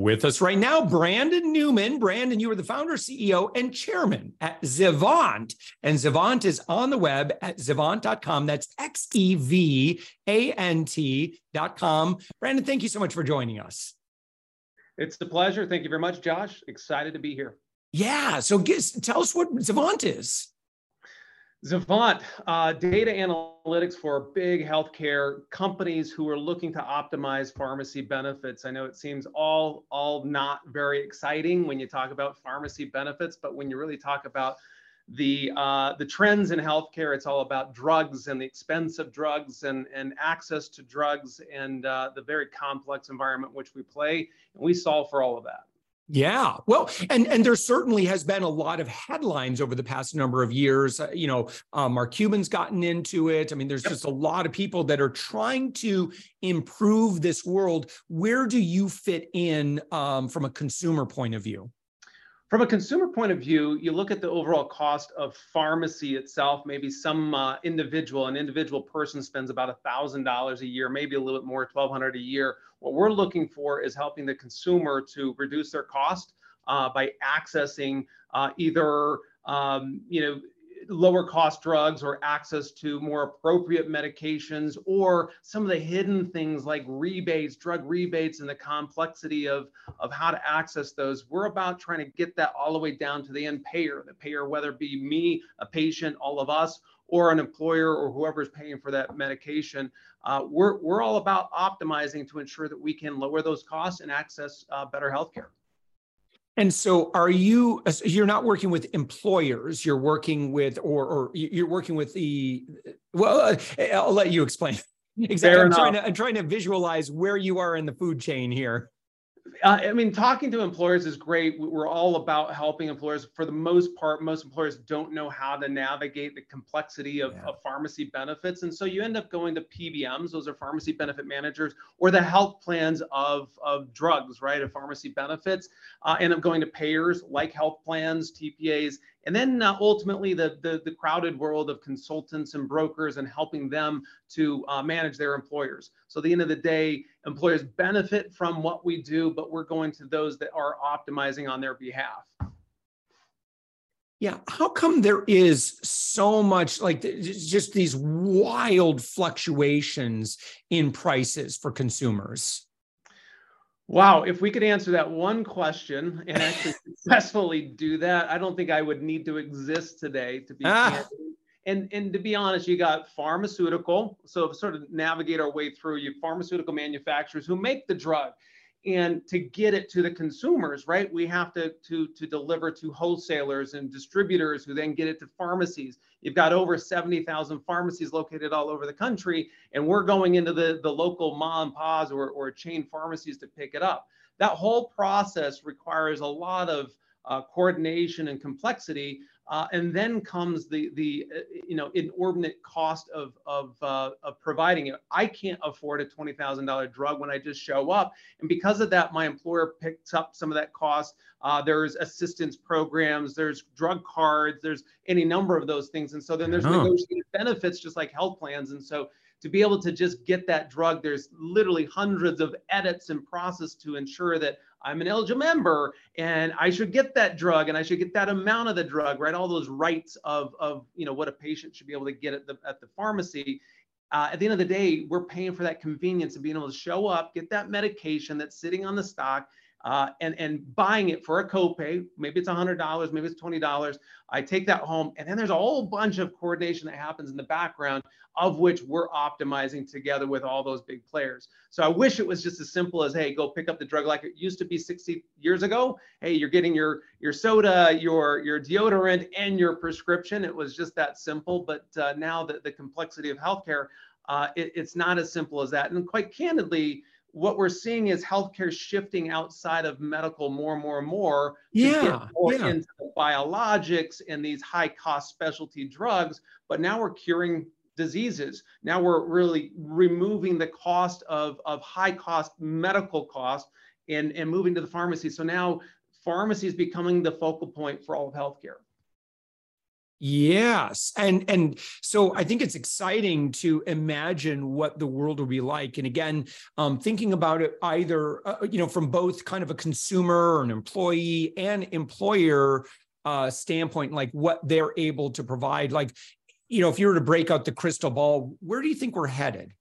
With us right now, Brandon Newman. Brandon, you are the founder, CEO, and chairman at Xevant. And Xevant is on the web at xevant.com. That's X E V A N T.com. Brandon, thank you so much for joining us. It's a pleasure. Thank you very much, Josh. Excited to be here. Yeah. So guess, tell us what Xevant is. Xevant, uh, data analytics for big healthcare companies who are looking to optimize pharmacy benefits. I know it seems all all not very exciting when you talk about pharmacy benefits, but when you really talk about the uh, the trends in healthcare, it's all about drugs and the expense of drugs and and access to drugs and uh, the very complex environment which we play. And we solve for all of that. Yeah. Well, and and there certainly has been a lot of headlines over the past number of years. Uh, you know, um, Mark Cuban's gotten into it. I mean, there's yep. just a lot of people that are trying to improve this world. Where do you fit in um, from a consumer point of view? From a consumer point of view, you look at the overall cost of pharmacy itself. Maybe some uh, individual, an individual person spends about a thousand dollars a year, maybe a little bit more, twelve hundred a year. What we're looking for is helping the consumer to reduce their cost uh, by accessing uh, either um, you know lower cost drugs or access to more appropriate medications or some of the hidden things like rebates, drug rebates, and the complexity of, of how to access those. We're about trying to get that all the way down to the end payer, the payer, whether it be me, a patient, all of us, or an employer or whoever's paying for that medication. Uh, we're, we're all about optimizing to ensure that we can lower those costs and access uh, better healthcare. And so are you you're not working with employers, you're working with or or you're working with the well uh, I'll let you explain. Exactly. I'm trying, to, I'm trying to visualize where you are in the food chain here. Uh, I mean, talking to employers is great. We're all about helping employers. For the most part, most employers don't know how to navigate the complexity of, yeah. of, pharmacy benefits. And so you end up going to PBMs, those are pharmacy benefit managers, or the health plans of, of drugs, right, of pharmacy benefits. Uh, end up going to payers like health plans, TPAs, and then uh, ultimately the, the, the crowded world of consultants and brokers and helping them to uh, manage their employers. So at the end of the day, employers benefit from what we do, but we're going to those that are optimizing on their behalf. Yeah, how come there is so much like just these wild fluctuations in prices for consumers? Wow, if we could answer that one question and actually successfully do that, I don't think I would need to exist today to be ah. And and to be honest, you got pharmaceutical, so sort of navigate our way through. You pharmaceutical manufacturers who make the drug and to get it to the consumers right we have to to to deliver to wholesalers and distributors who then get it to pharmacies. You've got over 70,000 pharmacies located all over the country and we're going into the the local mom and pops or, or chain pharmacies to pick it up. That whole process requires a lot of uh, coordination and complexity uh, and then comes the the uh, you know inordinate cost of of, uh, of providing it. I can't afford a twenty thousand dollar drug when I just show up, and because of that, my employer picks up some of that cost. Uh, there's assistance programs, there's drug cards, there's any number of those things, and so then there's oh. negotiated benefits just like health plans, and so to be able to just get that drug, there's literally hundreds of edits and process to ensure that I'm an eligible member and I should get that drug and I should get that amount of the drug, right? All those rights of, of you know, what a patient should be able to get at the, at the pharmacy. Uh, at the end of the day, we're paying for that convenience of being able to show up, get that medication that's sitting on the stock, uh, and and buying it for a copay. Maybe it's hundred dollars, maybe it's twenty dollars. I take that home, and then there's a whole bunch of coordination that happens in the background, of which we're optimizing together with all those big players. So I wish it was just as simple as, hey, go pick up the drug like it used to be 60 years ago. Hey, you're getting your your soda, your your deodorant, and your prescription. It was just that simple. But uh, now that the complexity of healthcare, uh, it, it's not as simple as that. And quite candidly what we're seeing is healthcare shifting outside of medical more and more and more yeah, more yeah. into the biologics and these high cost specialty drugs. But now we're curing diseases. Now we're really removing the cost of, of high cost medical cost and, and moving to the pharmacy. So now pharmacy is becoming the focal point for all of healthcare. Yes. And and so I think it's exciting to imagine what the world will be like. And again, um, thinking about it either, uh, you know, from both kind of a consumer or an employee and employer uh, standpoint, like what they're able to provide. Like, you know, if you were to break out the crystal ball, where do you think we're headed?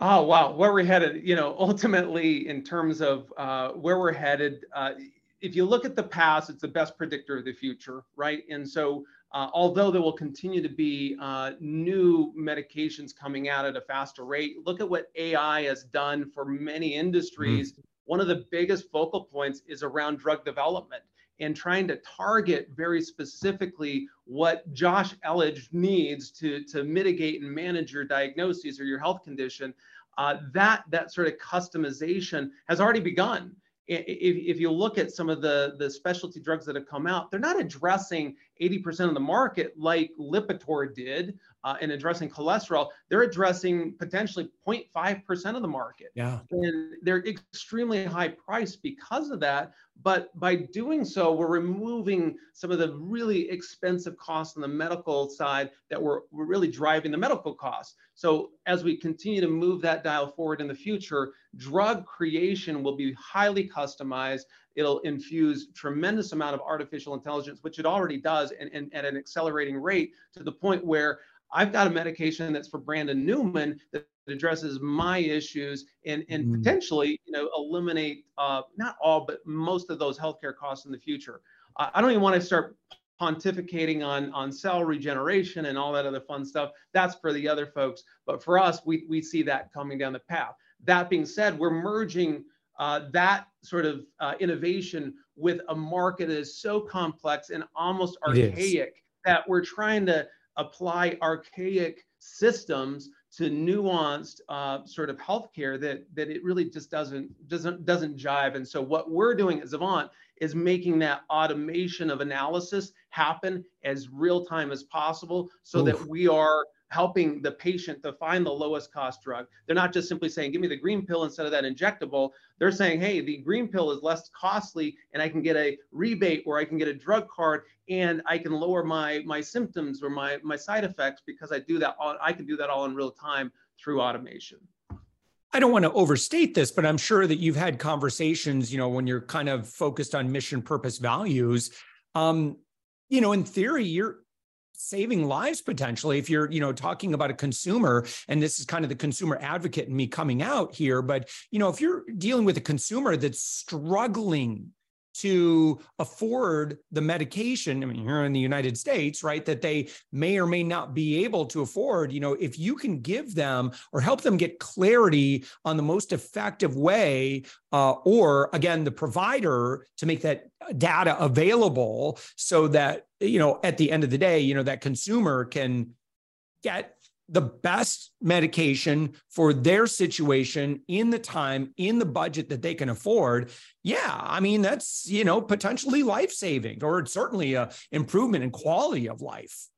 Oh, wow. Where we're headed, you know, ultimately, in terms of uh, where we're headed, uh, if you look at the past, it's the best predictor of the future, right? And so, uh, although there will continue to be uh, new medications coming out at a faster rate, look at what AI has done for many industries. Mm-hmm. One of the biggest focal points is around drug development and trying to target very specifically what Josh Elledge needs to, to mitigate and manage your diagnosis or your health condition. Uh, that that sort of customization has already begun if, if you look at some of the, the specialty drugs that have come out, they're not addressing 80% of the market like Lipitor did uh, in addressing cholesterol. They're addressing potentially 0.5% of the market. Yeah. And they're extremely high price because of that. But by doing so, we're removing some of the really expensive costs on the medical side that were, were really driving the medical costs. So as we continue to move that dial forward in the future, drug creation will be highly customized. It'll infuse tremendous amount of artificial intelligence, which it already does, and, and at an accelerating rate to the point where I've got a medication that's for Brandon Newman that addresses my issues and, and mm. potentially, you know, eliminate uh, not all, but most of those healthcare costs in the future. I, I don't even want to start pontificating on on cell regeneration and all that other fun stuff. That's for the other folks, but for us, we we see that coming down the path. That being said, we're merging uh, that sort of uh, innovation with a market that is so complex and almost archaic that we're trying to apply archaic systems to nuanced uh, sort of healthcare that that it really just doesn't doesn't doesn't jive. And so what we're doing at Xevant is making that automation of analysis happen as real time as possible, so Oof. that we are helping the patient to find the lowest cost drug. They're not just simply saying, give me the green pill instead of that injectable. They're saying, hey, the green pill is less costly and I can get a rebate or I can get a drug card and I can lower my, my symptoms or my, my side effects because I do that all, I can do that all in real time through automation. I don't want to overstate this, but I'm sure that you've had conversations, you know, when you're kind of focused on mission, purpose, values. Um, you know, in theory, you're saving lives potentially if you're you know talking about a consumer and this is kind of the consumer advocate in me coming out here but you know if you're dealing with a consumer that's struggling to afford the medication i mean here in the united states right that they may or may not be able to afford you know if you can give them or help them get clarity on the most effective way uh, or again the provider to make that data available so that you know at the end of the day you know that consumer can get the best medication for their situation in the time in the budget that they can afford yeah i mean that's you know potentially life saving or it's certainly a improvement in quality of life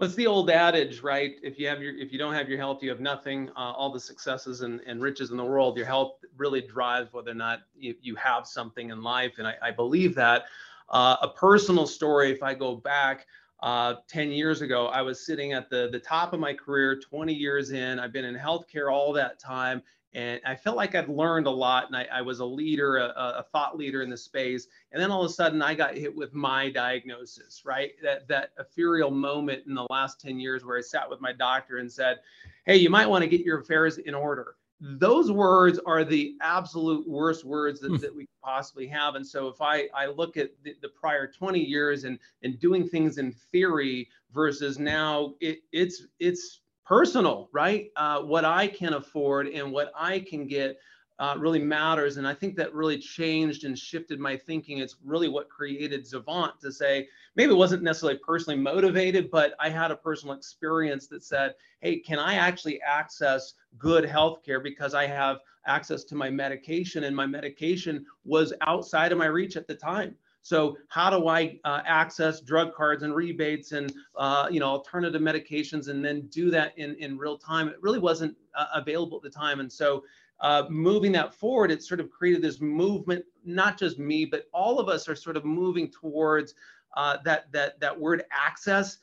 What's the old adage, right? If you have your, if you don't have your health, you have nothing. Uh, all the successes and, and riches in the world, your health really drives whether or not you, you have something in life, and I, I believe that. Uh, a personal story, if I go back, uh, 10 years ago, I was sitting at the, the top of my career, 20 years in. I've been in healthcare all that time. And I felt like I'd learned a lot and I, I was a leader, a, a, thought leader in the space. And then all of a sudden I got hit with my diagnosis, right? That, that ethereal moment in the last 10 years where I sat with my doctor and said, Hey, you might want to get your affairs in order. Those words are the absolute worst words that, hmm. that we possibly have. And so if I, I look at the, the, prior 20 years and, and doing things in theory versus now it, it's, it's personal, right? Uh, what I can afford and what I can get uh, really matters. And I think that really changed and shifted my thinking. It's really what created Xevant to say, maybe it wasn't necessarily personally motivated, but I had a personal experience that said, hey, can I actually access good healthcare because I have access to my medication and my medication was outside of my reach at the time. So how do I uh, access drug cards and rebates and uh, you know alternative medications and then do that in in real time? It really wasn't uh, available at the time, and so uh, moving that forward, it sort of created this movement. Not just me, but all of us are sort of moving towards uh, that that that word access.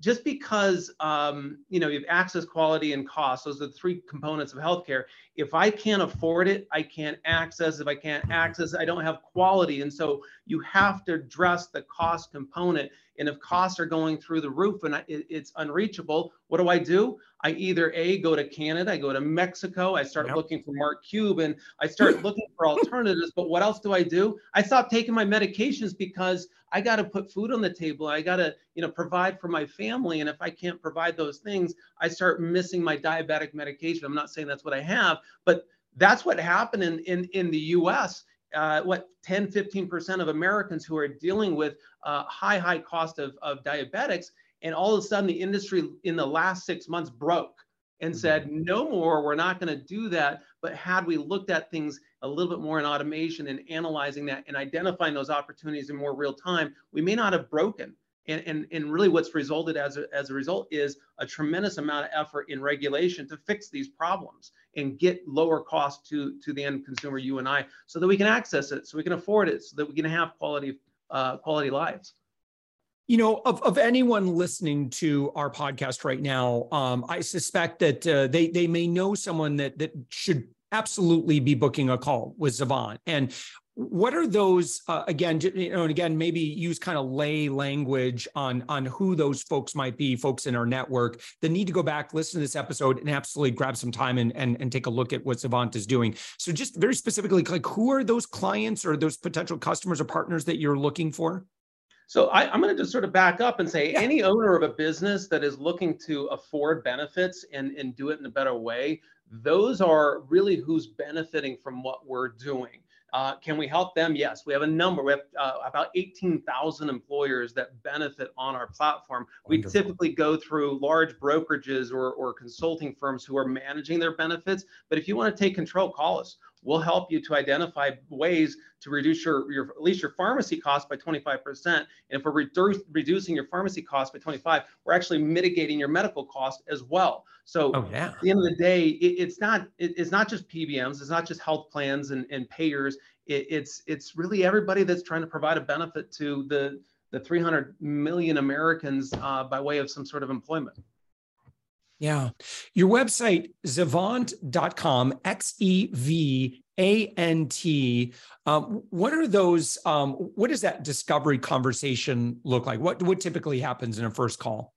Just because um, you know you have access, quality, and cost; those are the three components of healthcare. If I can't afford it, I can't access. If I can't access, I don't have quality. And so you have to address the cost component. And if costs are going through the roof and it's unreachable, what do I do? I either A, go to Canada, I go to Mexico, I start yep. looking for Mark Cuban, I start looking for alternatives. But what else do I do? I stop taking my medications because I got to put food on the table. I got to, you know, provide for my family. And if I can't provide those things, I start missing my diabetic medication. I'm not saying that's what I have, but that's what happened in, in, in the US uh, what 10, 15% of Americans who are dealing with uh, high, high cost of, of diabetics. And all of a sudden, the industry in the last six months broke and mm-hmm. said, no more, we're not going to do that. But had we looked at things a little bit more in automation and analyzing that and identifying those opportunities in more real time, we may not have broken. And, and, and really what's resulted as a, as a result is a tremendous amount of effort in regulation to fix these problems and get lower cost to, to the end consumer, you and I, so that we can access it, so we can afford it, so that we can have quality, uh, quality lives. You know, of, of anyone listening to our podcast right now, um, I suspect that uh, they they may know someone that that should absolutely be booking a call with Xevant. And what are those uh, again you know and again maybe use kind of lay language on on who those folks might be folks in our network that need to go back listen to this episode and absolutely grab some time and and, and take a look at what Xevant is doing so just very specifically like who are those clients or those potential customers or partners that you're looking for so I, am going to just sort of back up and say yeah. any owner of a business that is looking to afford benefits and, and do it in a better way, those are really who's benefiting from what we're doing. Uh, can we help them? Yes, we have a number. We have uh, about 18,000 employers that benefit on our platform. Wonderful. We typically go through large brokerages or, or consulting firms who are managing their benefits. But if you want to take control, call us. We'll help you to identify ways to reduce your, your at least your pharmacy cost by 25%. And if we're redu- reducing your pharmacy cost by 25, we're actually mitigating your medical cost as well. So oh, yeah. at the end of the day, it, it's not it, it's not just PBMs, it's not just health plans and, and payers. It, it's it's really everybody that's trying to provide a benefit to the the 300 million Americans uh, by way of some sort of employment. Yeah. Your website, xevant.com, X E V A N T. Um, what are those? Um, what does that discovery conversation look like? What, what typically happens in a first call?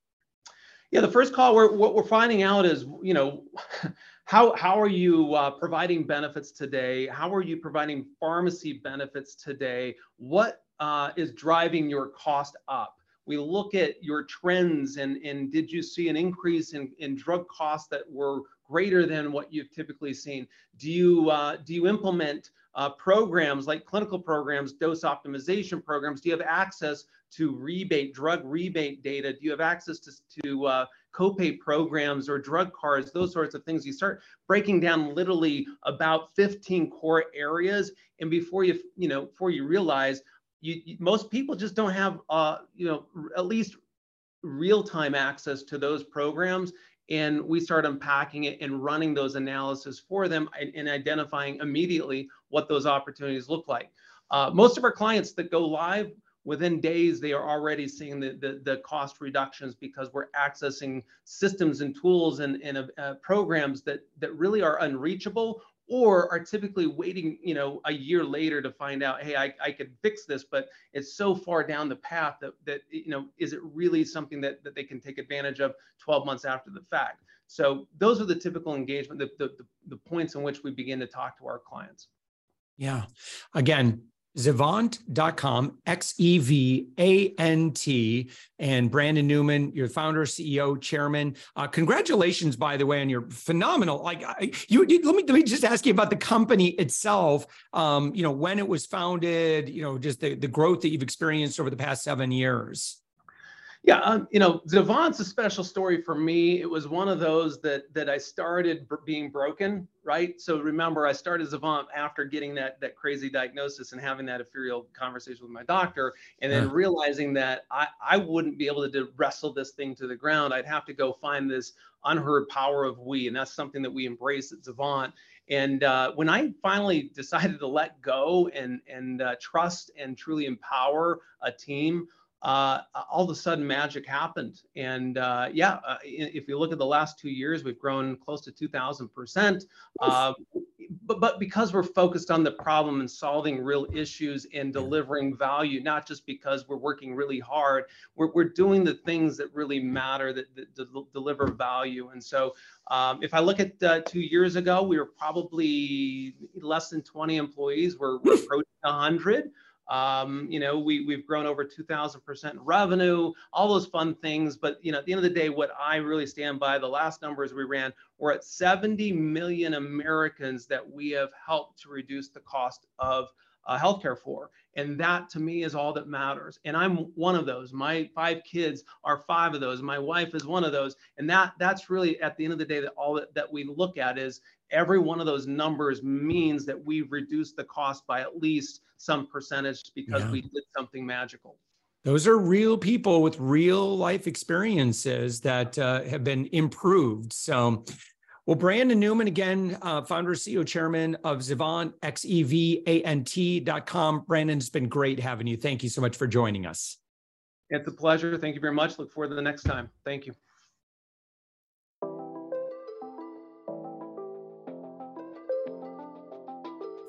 Yeah, the first call, we're, what we're finding out is, you know, how, how are you uh, providing benefits today? How are you providing pharmacy benefits today? What uh, is driving your cost up? We look at your trends and, and did you see an increase in, in drug costs that were greater than what you've typically seen? Do you, uh, do you implement uh, programs like clinical programs, dose optimization programs? Do you have access to rebate, drug rebate data? Do you have access to, to uh, copay programs or drug cards, those sorts of things? You start breaking down literally about 15 core areas. And before you, you know, before you realize, you, you, most people just don't have uh, you know at least real-time access to those programs and we start unpacking it and running those analysis for them and, and identifying immediately what those opportunities look like. Uh, most of our clients that go live within days they are already seeing the, the, the cost reductions because we're accessing systems and tools and, and uh, programs that, that really are unreachable or are typically waiting, you know, a year later to find out, hey, I, I could fix this, but it's so far down the path that, that you know, is it really something that, that they can take advantage of 12 months after the fact? So those are the typical engagement, the, the, the points in which we begin to talk to our clients. Yeah. Again, Xevant.com, X E V A N T, and Brandon Newman, your founder, CEO, chairman. Uh, congratulations, by the way, on your phenomenal. Like, I, you, you, let me let me just ask you about the company itself. Um, you know, when it was founded. You know, just the the growth that you've experienced over the past seven years. Yeah, um, you know, Xevant's a special story for me. It was one of those that that I started being broken, right? So remember, I started Xevant after getting that that crazy diagnosis and having that ethereal conversation with my doctor, and then yeah. realizing that I I wouldn't be able to wrestle this thing to the ground. I'd have to go find this unheard power of we, and that's something that we embrace at Xevant. And uh, when I finally decided to let go and and uh, trust and truly empower a team uh, all of a sudden magic happened. And uh, yeah, uh, if you look at the last two years, we've grown close to 2,000%. Uh, but, but because we're focused on the problem and solving real issues and delivering value, not just because we're working really hard, we're, we're doing the things that really matter that, that, that deliver value. And so um, if I look at uh, two years ago, we were probably less than 20 employees. We're, we're approaching 100. Um, you know, we, we've grown over 2000% in revenue, all those fun things. But, you know, at the end of the day, what I really stand by, the last numbers we ran, we're at 70 million Americans that we have helped to reduce the cost of uh, healthcare for. And that to me is all that matters. And I'm one of those. My five kids are five of those. My wife is one of those. And that that's really at the end of the day that all that, that we look at is every one of those numbers means that we've reduced the cost by at least some percentage because yeah. we did something magical. Those are real people with real life experiences that uh, have been improved. So, well, Brandon Newman, again, uh, founder, CEO, chairman of Xevant, X-E-V-A-N-T.com. Brandon, it's been great having you. Thank you so much for joining us. It's a pleasure. Thank you very much. Look forward to the next time. Thank you.